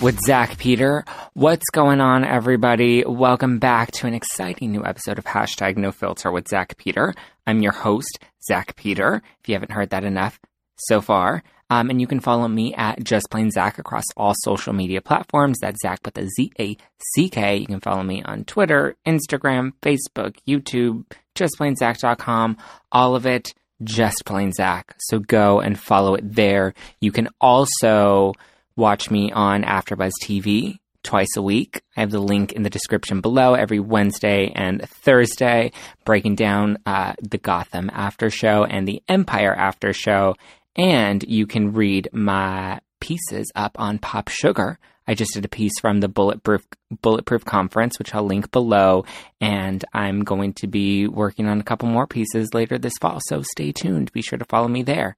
with Zack Peter. What's going on, everybody? Welcome back to an exciting new episode of hashtag no filter with Zack Peter. I'm your host, Zack Peter, if you haven't heard that enough so far. Um, and you can follow me at Just Plain Zack across all social media platforms. That's Zack with a Z A C K. You can follow me on Twitter, Instagram, Facebook, YouTube, justplainzack.com, all of it just plain Zack. So go and follow it there. You can also watch me on AfterBuzz TV twice a week. I have the link in the description below every Wednesday and Thursday, breaking down uh, the Gotham after show and the Empire after show. And you can read my pieces up on POPSUGAR. I just did a piece from the Bulletproof Bulletproof conference, which I'll link below, and I'm going to be working on a couple more pieces later this fall. So stay tuned. Be sure to follow me there.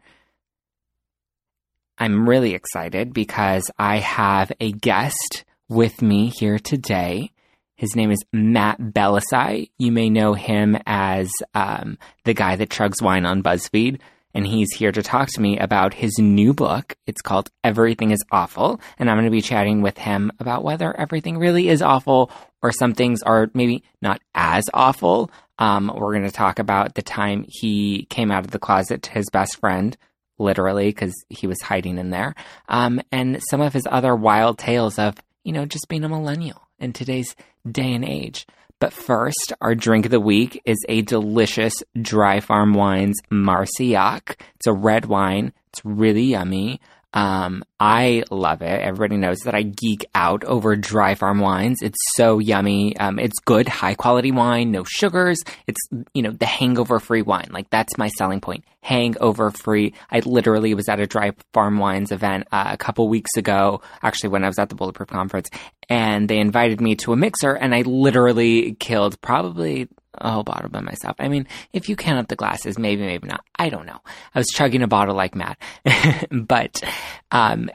I'm really excited because I have a guest with me here today. His name is Matt Bellassai. You may know him as um, the guy that chugs wine on BuzzFeed and he's here to talk to me about his new book. It's called Everything is Awful, and I'm going to be chatting with him about whether everything really is awful or some things are maybe not as awful. Um, we're going to talk about the time he came out of the closet to his best friend, literally, because he was hiding in there, um, and some of his other wild tales of, you know, just being a millennial in today's day and age. But first, our drink of the week is a delicious Dry Farm Wines Marcillac. It's a red wine. It's really yummy. Um, I love it. Everybody knows that I geek out over dry farm wines. It's so yummy. Um, it's good, high quality wine, no sugars. It's, you know, the hangover free wine. Like that's my selling point. Hangover free. I literally was at a dry farm wines event uh, a couple weeks ago, actually when I was at the Bulletproof conference, and they invited me to a mixer and I literally killed probably a whole bottle by myself. I mean, if you count up the glasses, maybe, maybe not. I don't know. I was chugging a bottle like mad, but um,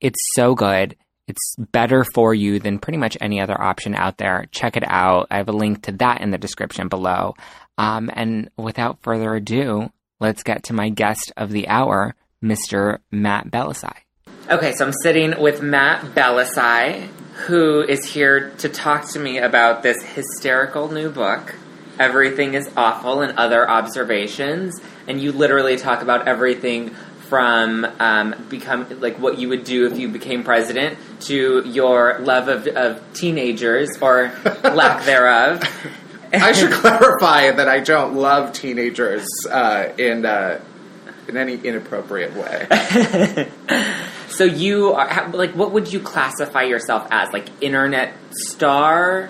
it's so good. It's better for you than pretty much any other option out there. Check it out. I have a link to that in the description below. Um, and without further ado, let's get to my guest of the hour, Mr. Matt Bellassai. Okay, so I'm sitting with Matt Bellassai, who is here to talk to me about this hysterical new book, Everything is Awful and Other Observations. And you literally talk about everything from um, become like what you would do if you became president to your love of, of teenagers or lack thereof. I should clarify that I don't love teenagers uh, in uh, in any inappropriate way. so you are like, what would you classify yourself as? Like internet star?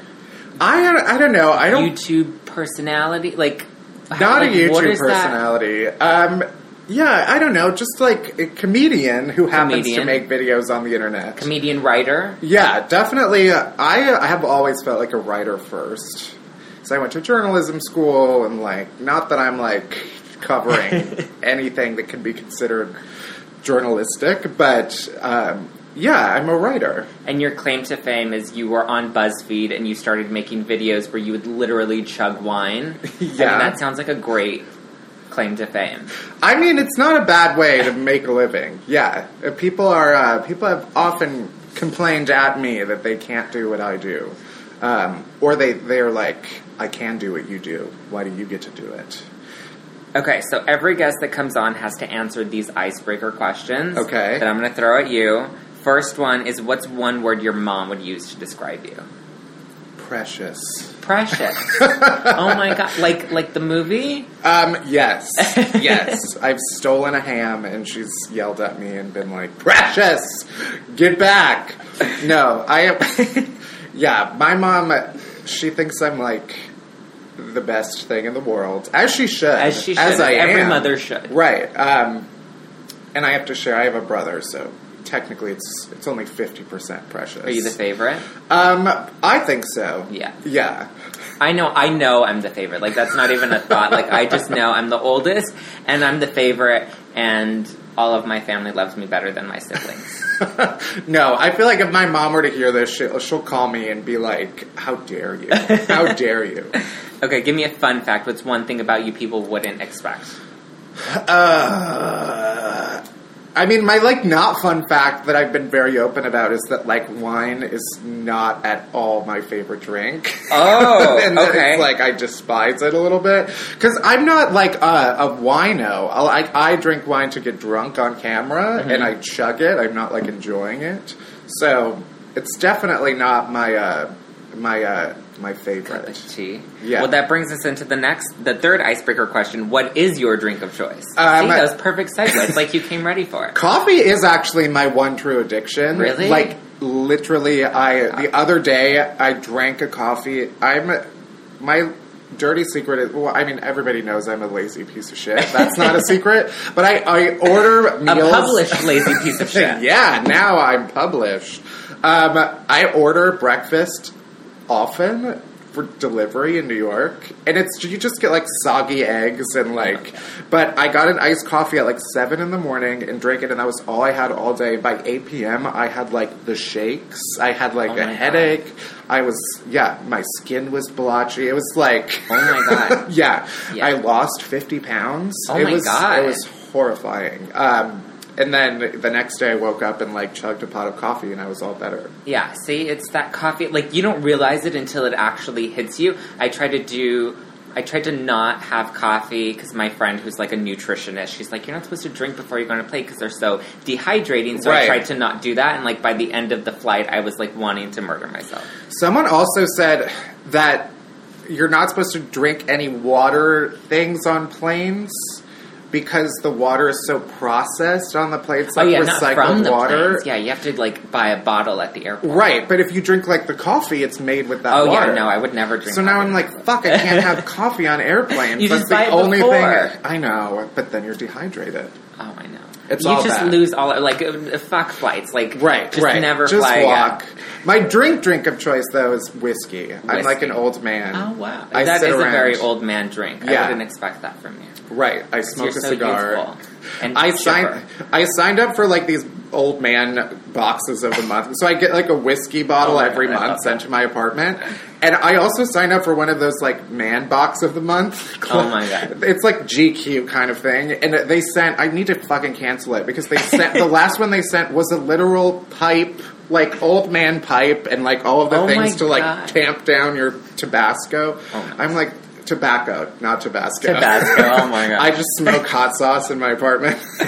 I I don't know. I don't YouTube personality. Like not how- a like, what YouTube is that? personality. Um, yeah, I don't know. Just like a comedian who happens Comedian. to make videos on the internet. Comedian writer. yeah, definitely. I I have always felt like a writer first. So I went to journalism school, and like, not that I'm like covering anything that can be considered journalistic, but um, yeah, I'm a writer. And your claim to fame is you were on BuzzFeed and you started making videos where you would literally chug wine. I mean, Yeah. that sounds like a great claim to fame. I mean, it's not a bad way to make a living. Yeah, people are uh, people have often complained at me that they can't do what I do, um, or they they are like, I can do what you do. Why do you get to do it? Okay, so every guest that comes on has to answer these icebreaker questions. Okay. That I'm going to throw at you. First one is what's one word your mom would use to describe you? Precious. Precious. oh my god, like like the movie? Um, yes, yes. I've stolen a ham, and she's yelled at me and been like, "Precious, get back!" No, I am. yeah, my mom. She thinks I'm like the best thing in the world, as she should, As she should. as I Every am. mother should. right? Um, and I have to share. I have a brother, so technically, it's it's only fifty percent precious. Are you the favorite? Um, I think so. Yeah. yeah. I know, I know I'm the favorite. Like that's not even a thought. Like I just know I'm the oldest and I'm the favorite and all of my family loves me better than my siblings. no, I feel like if my mom were to hear this, she'll, she'll call me and be like, "How dare you? How dare you?" Okay, give me a fun fact. What's one thing about you people wouldn't expect? Uh, I mean, my like not fun fact that I've been very open about is that like wine is not at all my favorite drink. Oh, and okay. it's, like I despise it a little bit because I'm not like a, a wino. I I drink wine to get drunk on camera Mm-hmm. and I chug it. I'm not like enjoying it, so it's definitely not my uh, my uh, my favorite. Tea. Yeah. Well, that brings us into the next, the third icebreaker question. What is your drink of choice? Um, See, that was perfect segue. It's like you came ready for it. Coffee is actually my one true addiction. Really? Like literally, I the other day I drank a coffee. I'm my dirty secret is well, I mean everybody knows I'm a lazy piece of shit. That's not a secret. But I I order A meals. published lazy piece of shit. yeah, now I'm published. Um, I order breakfast often for delivery in New York, and it's you just get like soggy eggs and like. But I got an iced coffee at like seven in the morning and drank it, and that was all I had all day. By eight p.m., I had like the shakes. I had like Oh a my God. headache. I was yeah, my skin was blotchy. It was like Oh my God. yeah, Yeah. I lost fifty pounds. Oh it my was, God. It was horrifying. Um, and then the next day I woke up and like chugged a pot of coffee and I was all better. Yeah, see, it's that coffee. Like you don't realize it until it actually hits you. I try to do. I tried to not have coffee because my friend, who's like a nutritionist, she's like, "You're not supposed to drink before you're going to play because they're so dehydrating." So I Right. tried to not do that, and like by the end of the flight, I was like wanting to murder myself. Someone also said that you're not supposed to drink any water things on planes because the water is so processed on the plates, It's oh like yeah, not recycled from the water. planes. Yeah, you have to like buy a bottle at the airport. Right, but if you drink like the coffee, it's made with that Oh water. yeah, no, I would never drink. So now. I'm like, fuck, I can't have coffee on airplanes. You That's just buy the it only before. thing. I know, but then you're dehydrated. oh, I know. It's you all just bad. lose all like uh, fuck flights. Like Right, just right. never Just fly walk. again. My drink drink of choice though is whiskey. I'm like an old man. Oh wow, I that is sit a very old man drink. I Yeah. wouldn't expect that from you. Right. I smoke a so cigar. youthful and I signed I signed up for like these old man boxes of the month. So I get like a whiskey bottle Oh every God, month sent to my apartment. And I also signed up for one of those like man box of the month. Oh my God. It's like GQ kind of thing. And they sent I need to fucking cancel it because they sent the last one they sent was a literal pipe like old man pipe and like all of the Oh things to like tamp down your Tabasco. Oh I'm like tobacco, not Tabasco. Tabasco, oh my God. I just smoke hot sauce in my apartment.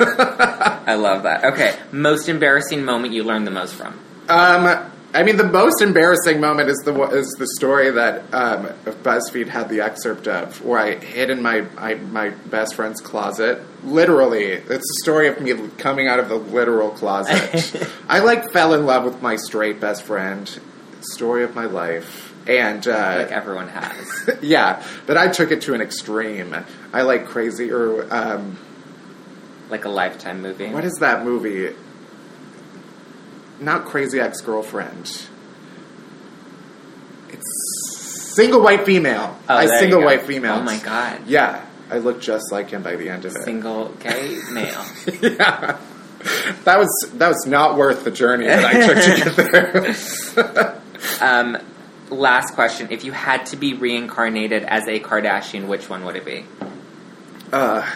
I love that. Okay, most embarrassing moment you learned the most from. um, I mean, the most embarrassing moment is the is the story that um, BuzzFeed had the excerpt of, where I hid in my I, my best friend's closet. Literally, it's a story of me coming out of the literal closet. I like fell in love with my straight best friend. Story of my life, and uh, Like everyone has. yeah, but I took it to an extreme. I like crazy or um, like a lifetime movie. What is that movie? Not Crazy Ex Girlfriend. It's Single White Female. Oh, I single white female. Oh my god. Yeah, I look just like him by the end of it. Single gay male. yeah, that was that was not worth the journey that I took to get there. Um, last question. If you had to be reincarnated as a Kardashian, which one would it be? Uh,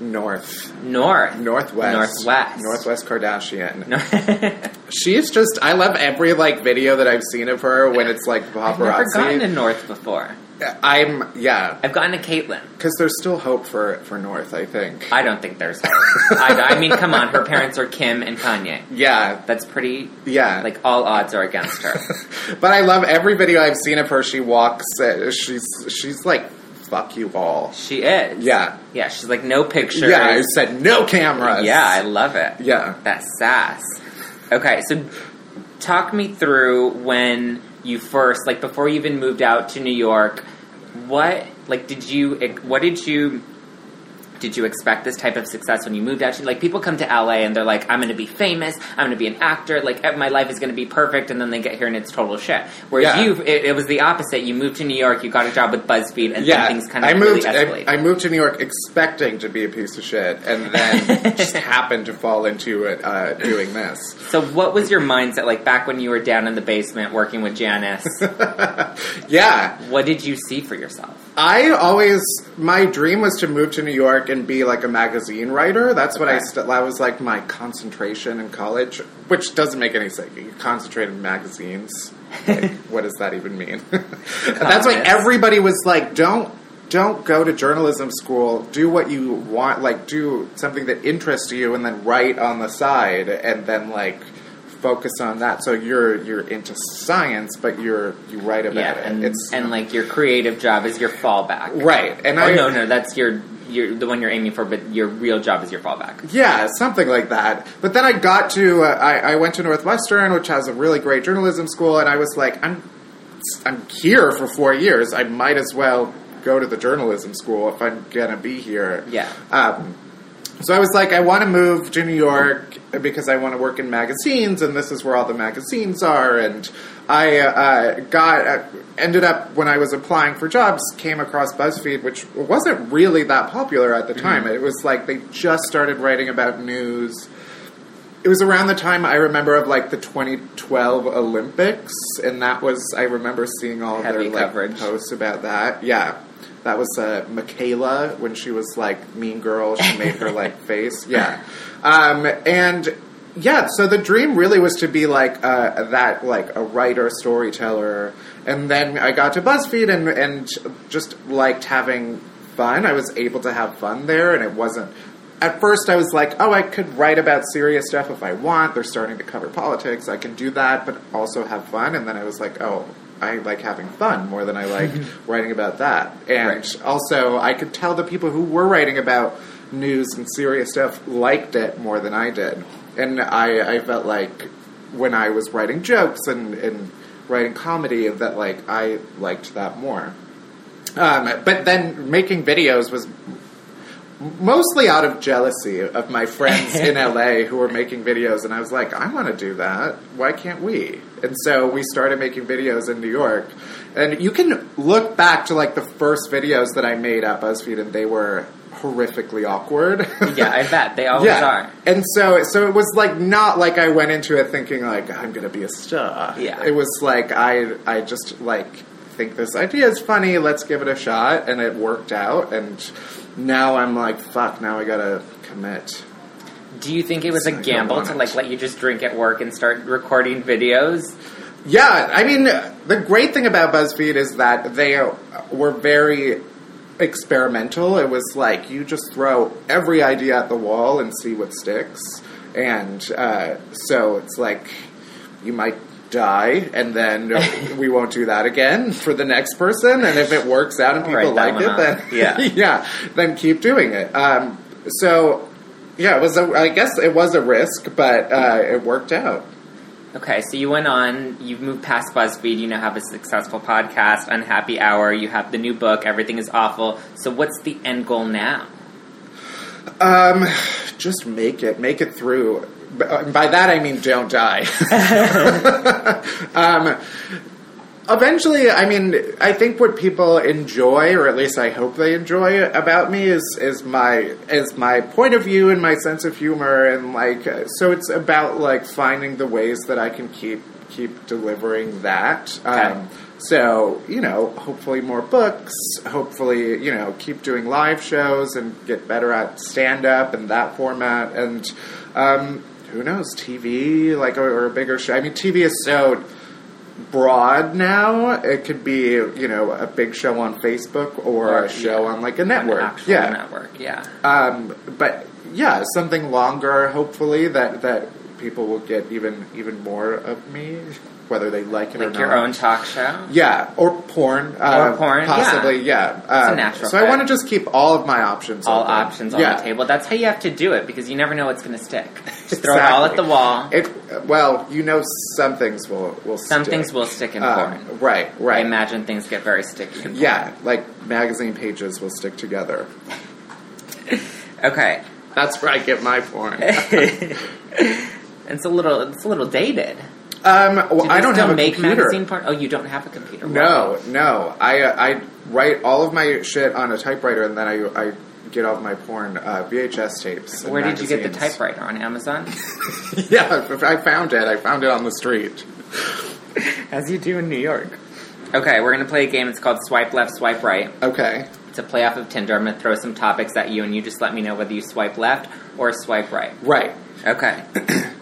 North. North. Northwest. Northwest. Northwest Kardashian. She's just, I love every like video that I've seen of her when it's like I've never gotten to. North before. I'm, yeah, I've gotten to Caitlyn. because there's still hope for, for North, I think. I don't think there's hope. I, I mean, come on. Her parents are Kim and Kanye. yeah, That's pretty. yeah. Like all odds are against her. but I love every video I've seen of her. She walks, uh, she's, she's like, fuck you all. She is. Yeah. Yeah. She's like no pictures. Yeah, I said no cameras. Yeah, I love it. Yeah. That sass. Okay, so talk me through when you first, like before you even moved out to New York, what, like, did you, what did you, did you expect this type of success when you moved out to, like, people come to LA and they're like, I'm gonna be famous, I'm gonna be an actor, like, my life is gonna be perfect, and then they get here and it's total shit. Whereas Yeah. you, it, it was the opposite. You moved to New York, you got a job with BuzzFeed, and Yeah, then things kind of I moved. really. I, I moved to New York expecting to be a piece of shit, and then just happened to fall into it uh, doing this. so what was your mindset, like, back when you were down in the basement working with Janice? Yeah, What did you see for yourself? I always my dream was to move to New York and be like a magazine writer. That's what I Okay. st- that was like my concentration in college, which doesn't make any sense. You concentrate in magazines. Like, what does that even mean? That's why everybody was like, "Don't." Don't go to journalism school. Do what you want. Like, do something that interests you, and then write on the side, and then like focus on that. So you're you're into science, but you're you write about Yeah, it. and, it's and like your creative job is your fallback. right. And Oh I no, no, that's your your the one you're aiming for, but your real job is your fallback. Yeah, something like that. But then I got to, uh, I, I went to Northwestern, which has a really great journalism school, and I was like, I'm, I'm here for four years. I might as well go to the journalism school if I'm gonna be here. Yeah. Um, so I was like, I want to move to New York because I want to work in magazines, and this is where all the magazines are. And I uh, got uh, ended up when I was applying for jobs, came across BuzzFeed, which wasn't really that popular at the time. It was like they just started writing about news. It was around the time I remember of like the 2012 Olympics, and that was I remember seeing all Heavy their like coverage. posts about that. Yeah, that was uh, McKayla when she was like Mean Girl. She made her like face. Yeah, um, and yeah. So the dream really was to be like uh, that, like a writer, storyteller. And then I got to BuzzFeed and and just liked having fun. I was able to have fun there, and it wasn't. At first, I was like, "Oh, I could write about serious stuff if I want." They're starting to cover politics. I can do that, but also have fun. And then I was like, "Oh, I like having fun more than I like writing about that." And Right. also, I could tell the people who were writing about news and serious stuff liked it more than I did. And I, I felt like when I was writing jokes and, and writing comedy, that like I liked that more. Um, but then making videos was mostly out of jealousy of my friends in LA who were making videos, and I was like, I want to do that. Why can't we? And so we started making videos in New York. And you can look back to like the first videos that I made at BuzzFeed, and they were horrifically awkward. Yeah, I bet they always are. And so, so it was like not like I went into it thinking like I'm gonna be a star. Yeah. It was like I, I just like think this idea is funny. Let's give it a shot, and it worked out. And now I'm like, fuck. Now I gotta commit. Do you think it was a I gamble to it. like let you just drink at work and start recording videos? Yeah, I mean, the great thing about BuzzFeed is that they were very experimental. It was like you just throw every idea at the wall and see what sticks. And uh, so it's like you might die, and then we won't do that again for the next person. And if it works out and people like it, one then. Yeah. yeah, then keep doing it. Um, so yeah, it was. A, I guess it was a risk, but uh, it worked out. Okay, so you went on, you've moved past BuzzFeed, you now have a successful podcast, Unhappy Hour, you have the new book, Everything is Awful. So what's the end goal now? Um, just make it, make it through. By that I mean don't die. um, eventually, I mean, I think what people enjoy, or at least I hope they enjoy about me, is is my is my point of view and my sense of humor, and like, so it's about like finding the ways that I can keep keep delivering that. Okay. Um, So, you know, hopefully more books, hopefully, you know, keep doing live shows and get better at stand up and that format. And um, who knows, TV, like, or, or a bigger show. I mean, TV is so broad now. It could be, you know, a big show on Facebook or, Or, a show yeah, on like a network. yeah. network. Yeah. Um, but yeah, something longer, hopefully that that people will get even even more of me, whether they like it or Like not. your own talk show. Yeah, or porn. Uh, porn, possibly. Yeah, Um, natural So I want to just keep all of my options. All open. options on yeah. the table. That's how you have to do it because you never know what's going to stick. Just throw it all at the wall. It, well, you know, some things will will Some stick. things will stick in Um, porn. right, right. I imagine things get very sticky. In yeah, like magazine pages will stick together. Okay. That's where I get my porn. It's a little. It's a little dated. Um, well, Do I don't have a make computer. magazine porn. Oh, you don't have a computer. No, no. I I write all of my shit on a typewriter, and then I I get all of my porn uh, VHS tapes. Where did you get the typewriter on Amazon? yeah, I found it. I found it on the street. As you do in New York. Okay, we're gonna play a game. It's called Swipe Left, Swipe Right. Okay. It's a play off of Tinder. I'm gonna throw some topics at you, and you just let me know whether you swipe left or swipe right. Right. Okay.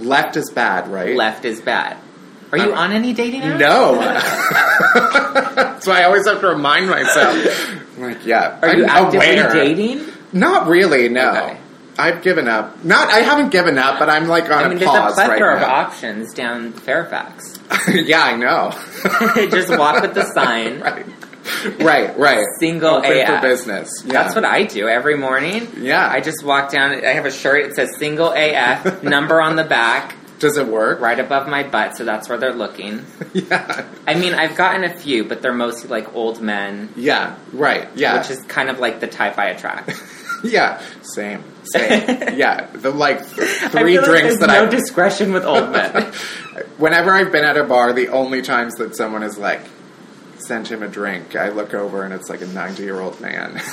Left is bad, right? left is bad. Are you Um, on any dating apps? No. so I always have to remind myself. I'm like, yeah. Are I'm you actively aware. dating? Not really. No. Okay. I've given up. Not. I haven't given up, but I'm like on I mean, a there's a pause plethora right of now. options down Fairfax. yeah, I know. Just walk with the sign. right. Right, right. Single Open AF. for business. Yeah. That's what I do every morning. Yeah. I just walk down. I have a shirt. It says single AF, number on the back, Does it work? right above my butt, so that's where they're looking. Yeah. I mean, I've gotten a few, but they're mostly like old men, Yeah. Right. Yeah. which is kind of like the type I attract. yeah. Same. Same. yeah. The like three like drinks there's that no I. No discretion with old men. Whenever I've been at a bar, the only times that someone is like. Sent him a drink. I look over and it's like a ninety-year-old man.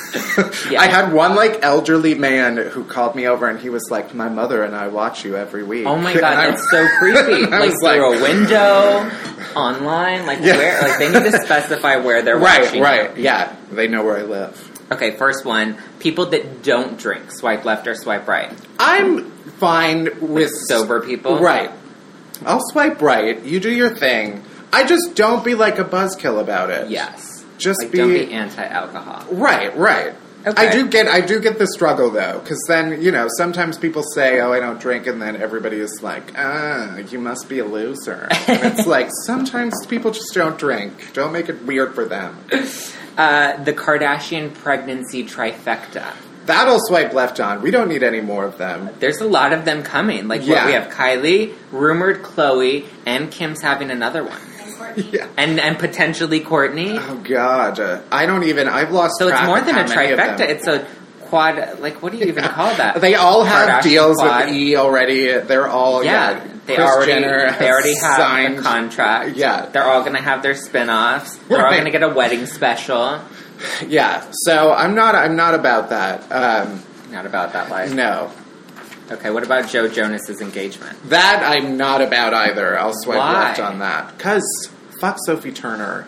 Yeah. I had one like elderly man who called me over and he was like, "My mother and I watch you every week." Oh my god, that's so creepy! Like was like- through a window, online, like Yeah. where? Like they need to specify where they're right, watching. right, yeah. They know where I live. Okay, first one: people that don't drink, swipe left or swipe right. I'm fine with Sober people, Right. I'll swipe right. You do your thing. I just don't be like a buzzkill about it. Yes, Just like be, don't be anti-alcohol. right, right. Okay. I do get I do get the struggle though, because then you know sometimes people say, "Oh, I don't drink," and then everybody is like, "Ah, you must be a loser." and it's like sometimes people just don't drink. Don't make it weird for them. Uh, the Kardashian pregnancy trifecta. That'll swipe left on. We don't need any more of them. There's a lot of them coming. Like what, we have Kylie, rumored Khloe, and Kim's having another one, Yeah. and and potentially Kourtney. Oh God, uh, I don't even. I've lost. So it's more of than a many trifecta. It's a quad. Like what do you even call that? They all have Kardashian deals quad. with E already. They're all Yeah, yeah. they Kris already Jenner they already have signed. a contract. Yeah. they're all going to have their spin-offs. They're all going to get a wedding special. Yeah, so I'm not. I'm not about that. Um, Not about that life. no, Okay, what about Joe Jonas's engagement? that I'm not about either. I'll swipe Why? left on that because fuck Sophie Turner.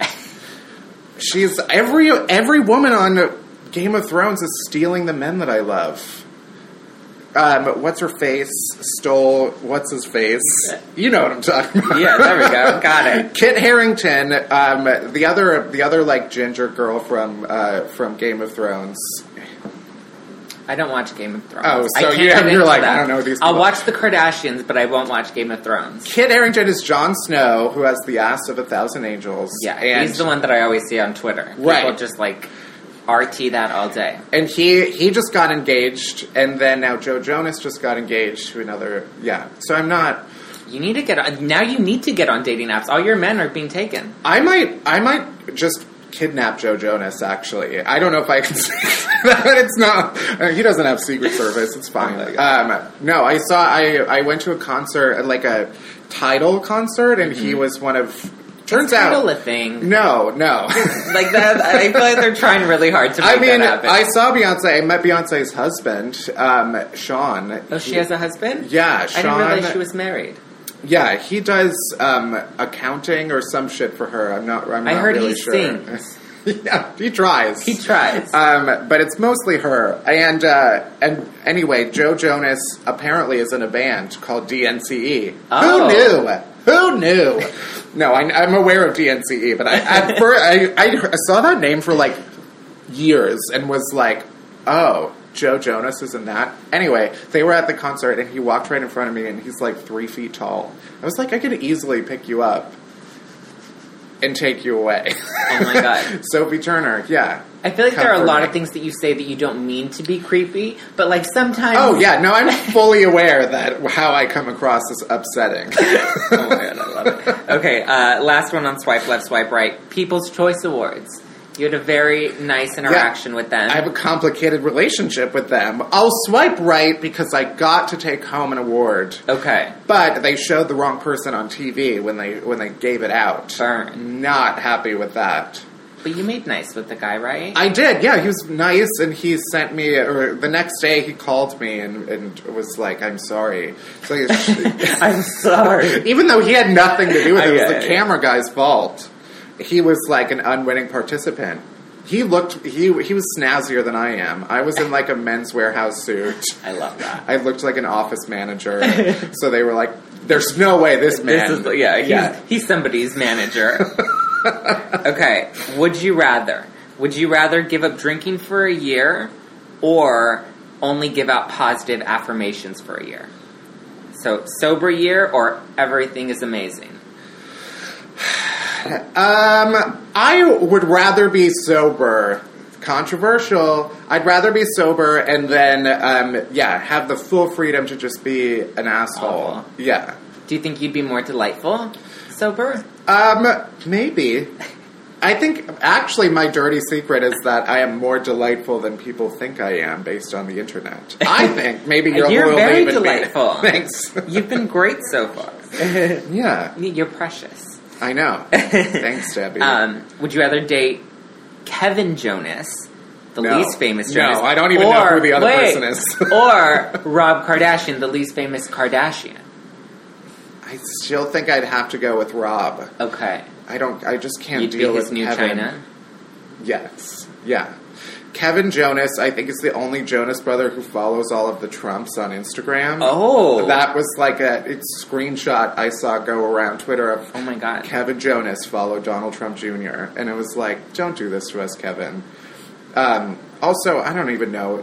She's every every woman on Game of Thrones is stealing the men that I love. Um, what's her face? Stole what's his face? You know what I'm talking about. Yeah, there we go. Got it. Kit Harington, um, the other, the other like ginger girl from uh, from Game of Thrones. I don't watch Game of Thrones. Oh, I so can't you- you're like, that. I don't know these I'll people. watch the Kardashians, but I won't watch Game of Thrones. Kit Harington is Jon Snow, who has the ass of a thousand angels. Yeah, and he's the one that I always see on Twitter. Right, People just like RT that all day. And he he just got engaged, and then now Joe Jonas just got engaged to another. Yeah, so I'm not. You need to get on. Now you need to get on dating apps. All your men are being taken. I might I might just kidnap Joe Jonas. Actually, I don't know if I can say that. It's not. uh, He doesn't have Secret Service. It's fine. Um, no, I saw. I I went to a concert, like a title concert, and he was one of. Turns out, a thing. no, no. Like that, I feel like they're trying really hard to I mean. I saw Beyonce. I met Beyonce's husband, um, Shawn. oh, she He- has a husband. Yeah, Shawn, I didn't realize she was married. Yeah, he does um, accounting or some shit for her. I'm not. I'm I not heard really he sure. sings. yeah, he tries. He tries. Um, but it's mostly her. And uh, and anyway, Joe Jonas apparently is in a band called DNCE. Oh. Who knew? Who knew? no, I, I'm aware of DNCE, but I I, I I saw that name for like years and was like, oh. Joe Jonas is in that. Anyway, they were at the concert and he walked right in front of me and he's like three feet tall. I was like, I could easily pick you up and take you away. Oh my God. Sophie Turner, yeah. I feel like Come there are a lot me. of things that you say that you don't mean to be creepy, but like sometimes. Oh yeah, no, I'm fully aware that how I come across is upsetting. oh my god, I love it. Okay, uh, last one on swipe left, swipe right. People's Choice Awards. You had a very nice interaction with them. I have a complicated relationship with them. I'll swipe right because I got to take home an award, okay, but they showed the wrong person on TV when they when they gave it out. Burn. Not happy with that. but you made nice with the guy, right? I did, yeah. He was nice, and he sent me. Or the next day, he called me and, and was like, "I'm sorry." So I'm sorry. even though he had nothing to do with it, it was the camera guy's fault. He was like an unwitting participant. He looked he he was snazzier than I am. I was in like a men's warehouse suit. I love that. I looked like an office manager. so they were like, "There's no way this man." This is yeah, he's, yeah. he's somebody's manager. okay, would you rather? Would you rather give up drinking for a year or only give out positive affirmations for a year? So, sober year or everything is amazing? Um, I would rather be sober. Controversial. I'd rather be sober and then, um, yeah, have the full freedom to just be an asshole. Awful. Yeah. Do you think you'd be more delightful sober? Um, maybe. I think actually my dirty secret is that I am more delightful than people think I am based on the internet. I think maybe you're, You're a little very delightful. Thanks. You've been great so far. yeah, You're precious. I know. Thanks, Debbie. Um, would you rather date Kevin Jonas, the No. least famous Jonas? No? I don't even know who the other person is. or Rob Kardashian, the least famous Kardashian. I still think I'd have to go with Rob. Okay. I don't. I just can't You'd be deal his with new Kevin. Chyna. Yes. Yeah. Kevin Jonas, I think, is the only Jonas brother who follows all of the Trumps on Instagram. Oh. That was like a it's screenshot I saw go around Twitter of Oh my god. Kevin Jonas followed Donald Trump Jr. and it was like, don't do this to us, Kevin. Um, also, I don't even know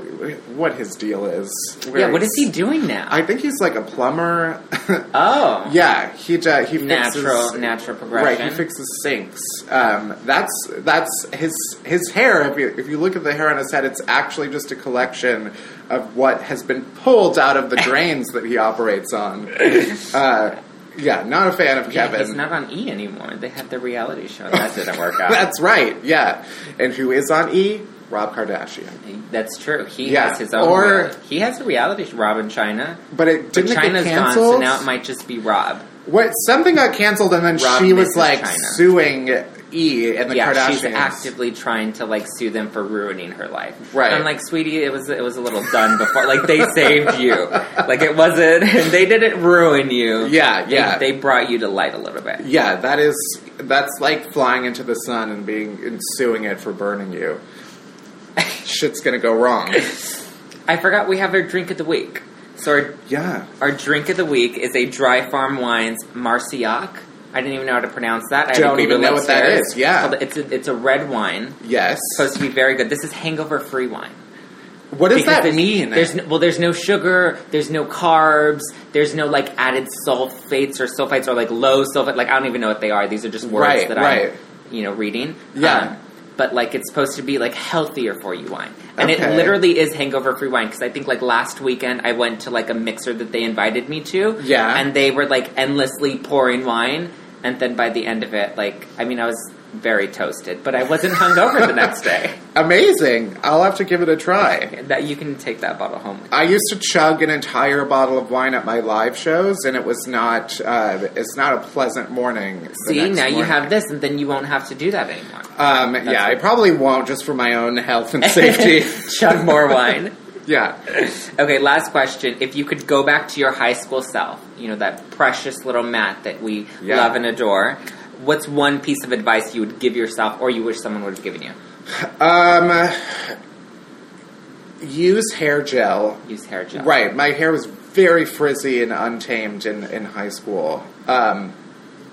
what his deal is. Where yeah, what is he doing now? I think he's like a plumber. oh. yeah, he uh, he Natural, fixes, natural Right, progression. he fixes sinks. Um, that's that's his his hair. If you if you look at the hair on his head, it's actually just a collection of what has been pulled out of the drains that he operates on. Uh, yeah, not a fan of Yeah, Kevin. he's not on E anymore. They had the reality show. That didn't work out. That's right. Yeah, and who is on E? Rob Kardashian. That's true. He Yeah, has his own. or- he has a reality show, Rob in Chyna. But it But didn't it Chyna's gone, so now it might just be Rob. what something got canceled, and then Rob she was like Chyna. suing E and the yeah, Kardashians. she's actively trying to like sue them for ruining her life. Right. I'm like, sweetie, it was it was a little done before. Like they saved you. Like it wasn't. They didn't ruin you. Yeah, They- yeah. They, brought you to light a little bit. Yeah, that is that's like flying into the sun and being and suing it for burning you. Shit's gonna go wrong. I forgot we have our drink of the week. So our, Yeah. our drink of the week is a Dry Farm Wines Marciac. I didn't even know how to pronounce that. I Don't even know what that is. yeah. It's It's a, it's a red wine. Yes. Supposed to be very good. This is hangover free wine. What does Because that there's- mean? There's no, well, there's no sugar, there's no carbs, there's no like added sulfates or sulfites or like low sulfate. Like I don't even know what they are. These are just words Right, that right. I'm, you know, reading. Yeah. Um, but like it's supposed to be like healthier for you wine, and it literally is hangover free wine. Because I think like last weekend I went to like a mixer that they invited me to. Yeah. and they were like endlessly pouring wine, and then by the end of it, like I mean, I was very toasted, but I wasn't hungover the next day. Amazing. I'll have to give it a try. That you can take that bottle home. I used to chug an entire bottle of wine at my live shows, and it was not. Uh, it's not a pleasant morning. See, now you have this, and then you won't have to do that anymore. Um, yeah, I probably won't, just for my own health and safety. Chug more wine. yeah. Okay, last question. If you could go back to your high school self, you know, that precious little Matt that we Yeah. love and adore, what's one piece of advice you would give yourself or you wish someone would have given you? Um, use hair gel. Use hair gel. Right. My hair was very frizzy and untamed in, in high school. Um,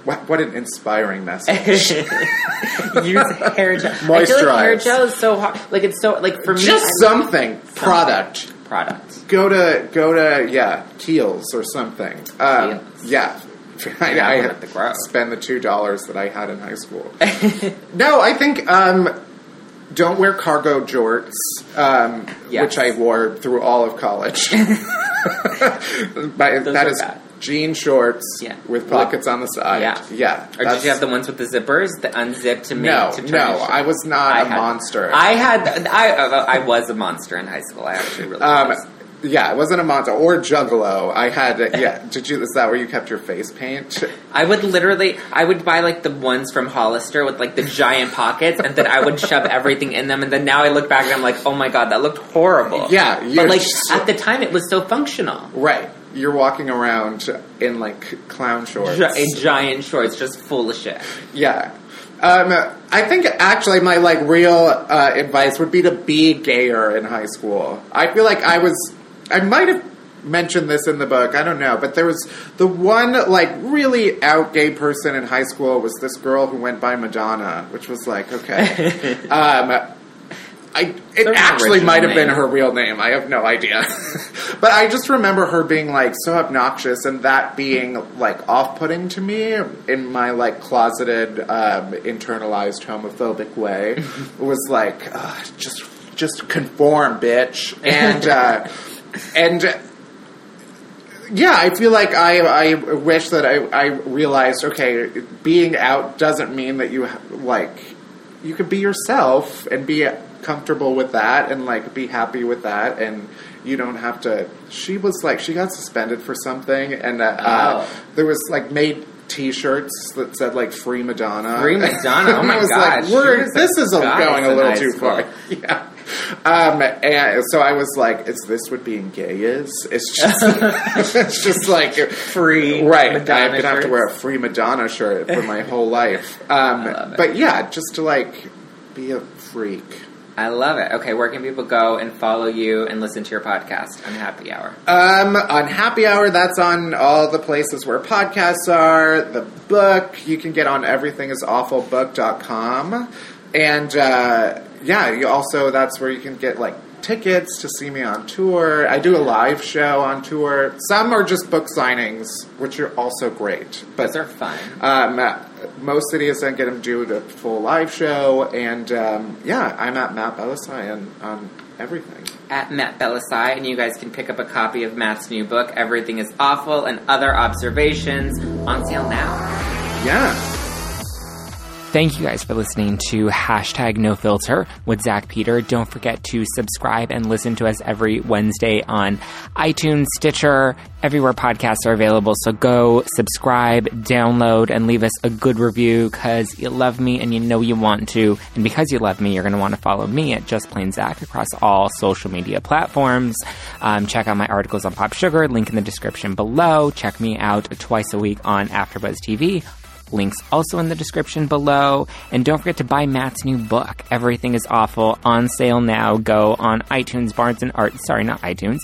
what, what an inspiring message. Use hair gel. I feel like hair Moisturize. gel is so hard. Like it's so like for me. Just something. Product. product. Go to go to yeah Kiehl's or something. Um, Kiehl's. yeah. I, I at the spend the two dollars that I had in high school. no, I think um, don't wear cargo jorts, um, Yes. which I wore through all of college. But Those that is bad. jean shorts Yeah. with pockets on the side. Yeah. yeah. Or did you have the ones with the zippers that unzipped to make No, to turn no. I was not I a had- monster. I had I I was a monster in high school. I actually really Um, was. Yeah, it wasn't a monster or juggalo. I had yeah. Did you? Is that where you kept your face paint? I would literally, I would buy like the ones from Hollister with like the giant pockets, and then I would shove everything in them. And then now I look back and I'm like, oh my god, that looked horrible. Yeah, but like so- at the time, it was so functional. Right. You're walking around in like clown shorts. Gi- in giant shorts, just full of shit. Yeah. Um, I think actually my like real uh, advice would be to be gayer in high school. I feel like I was. I might have mentioned this in the book. I don't know, but there was the one like really out gay person in high school was this girl who went by Madonna, which was like okay. um, I it an actually might have been her real name. I have no idea. but I just remember her being like so obnoxious and that being like off-putting to me in my like closeted um, internalized homophobic way. it was like "Ugh, just just conform, bitch. And uh, and yeah, I feel like I I wish that I I realized okay, being out doesn't mean that you like you can be yourself and be comfortable with that and like be happy with that. And you don't have to she was like she got suspended for something and uh, uh, Oh. there was like made t-shirts that said like free madonna. Free Madonna? Oh my God, like, we're, she was a this is a, going a little too far. yeah um, and so I was like, "Is this what being gay is? It's just, it's just like Free right? Madonna I'm gonna have to wear a free Madonna shirt for my whole life. Um, but yeah, just to like be a freak. I love it. Okay, where can people go and follow you and listen to your podcast Unhappy Hour? Um, Unhappy Hour, that's on all the places where podcasts are. The book you can get on everythingisawfulbook.com. And uh, yeah, you also that's where you can get like tickets to see me on tour. I do a live show on tour. Some are just book signings, which are also great. But Those are fun. um, most cities then get them do the full live show, and um, yeah, I'm at Matt Bellassai on, on everything. at Matt Bellassai, and you guys can pick up a copy of Matt's new book, Everything is Awful, and Other Observations, on sale now. Yeah. Thank you guys for listening to hashtag no filter with Zack Peter. Don't forget to subscribe and listen to us every Wednesday on iTunes, Stitcher, everywhere podcasts are available. So go subscribe, download, and leave us a good review because you love me and you know you want to. And because you love me, you're going to want to follow me at Just Plain Zack across all social media platforms. Um, check out my articles on POPSUGAR, link in the description below. Check me out twice a week on AfterBuzz TV. Links also in the description below. And don't forget to buy Matt's new book, Everything is Awful, on sale now. Go on iTunes, Barnes and Art, sorry, not iTunes,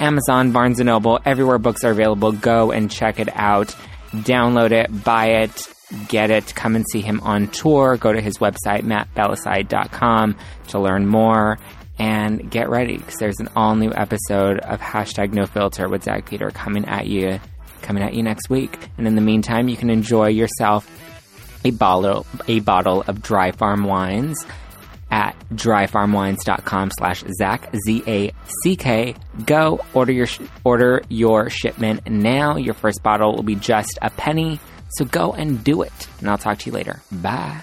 Amazon, Barnes and Noble, everywhere books are available. Go and check it out. Download it, buy it, get it, come and see him on tour. Go to his website, mattbellassai.com to learn more. And get ready because there's an all new episode of hashtag no filter with Zack Peter coming at you coming at you next week. And in the meantime, you can enjoy yourself a bottle a bottle of Dry Farm wines at dryfarmwines.com slash Zack Z A C K. Go order your sh- order your shipment now. Your first bottle will be just a penny. So go and do it. And I'll talk to you later. Bye.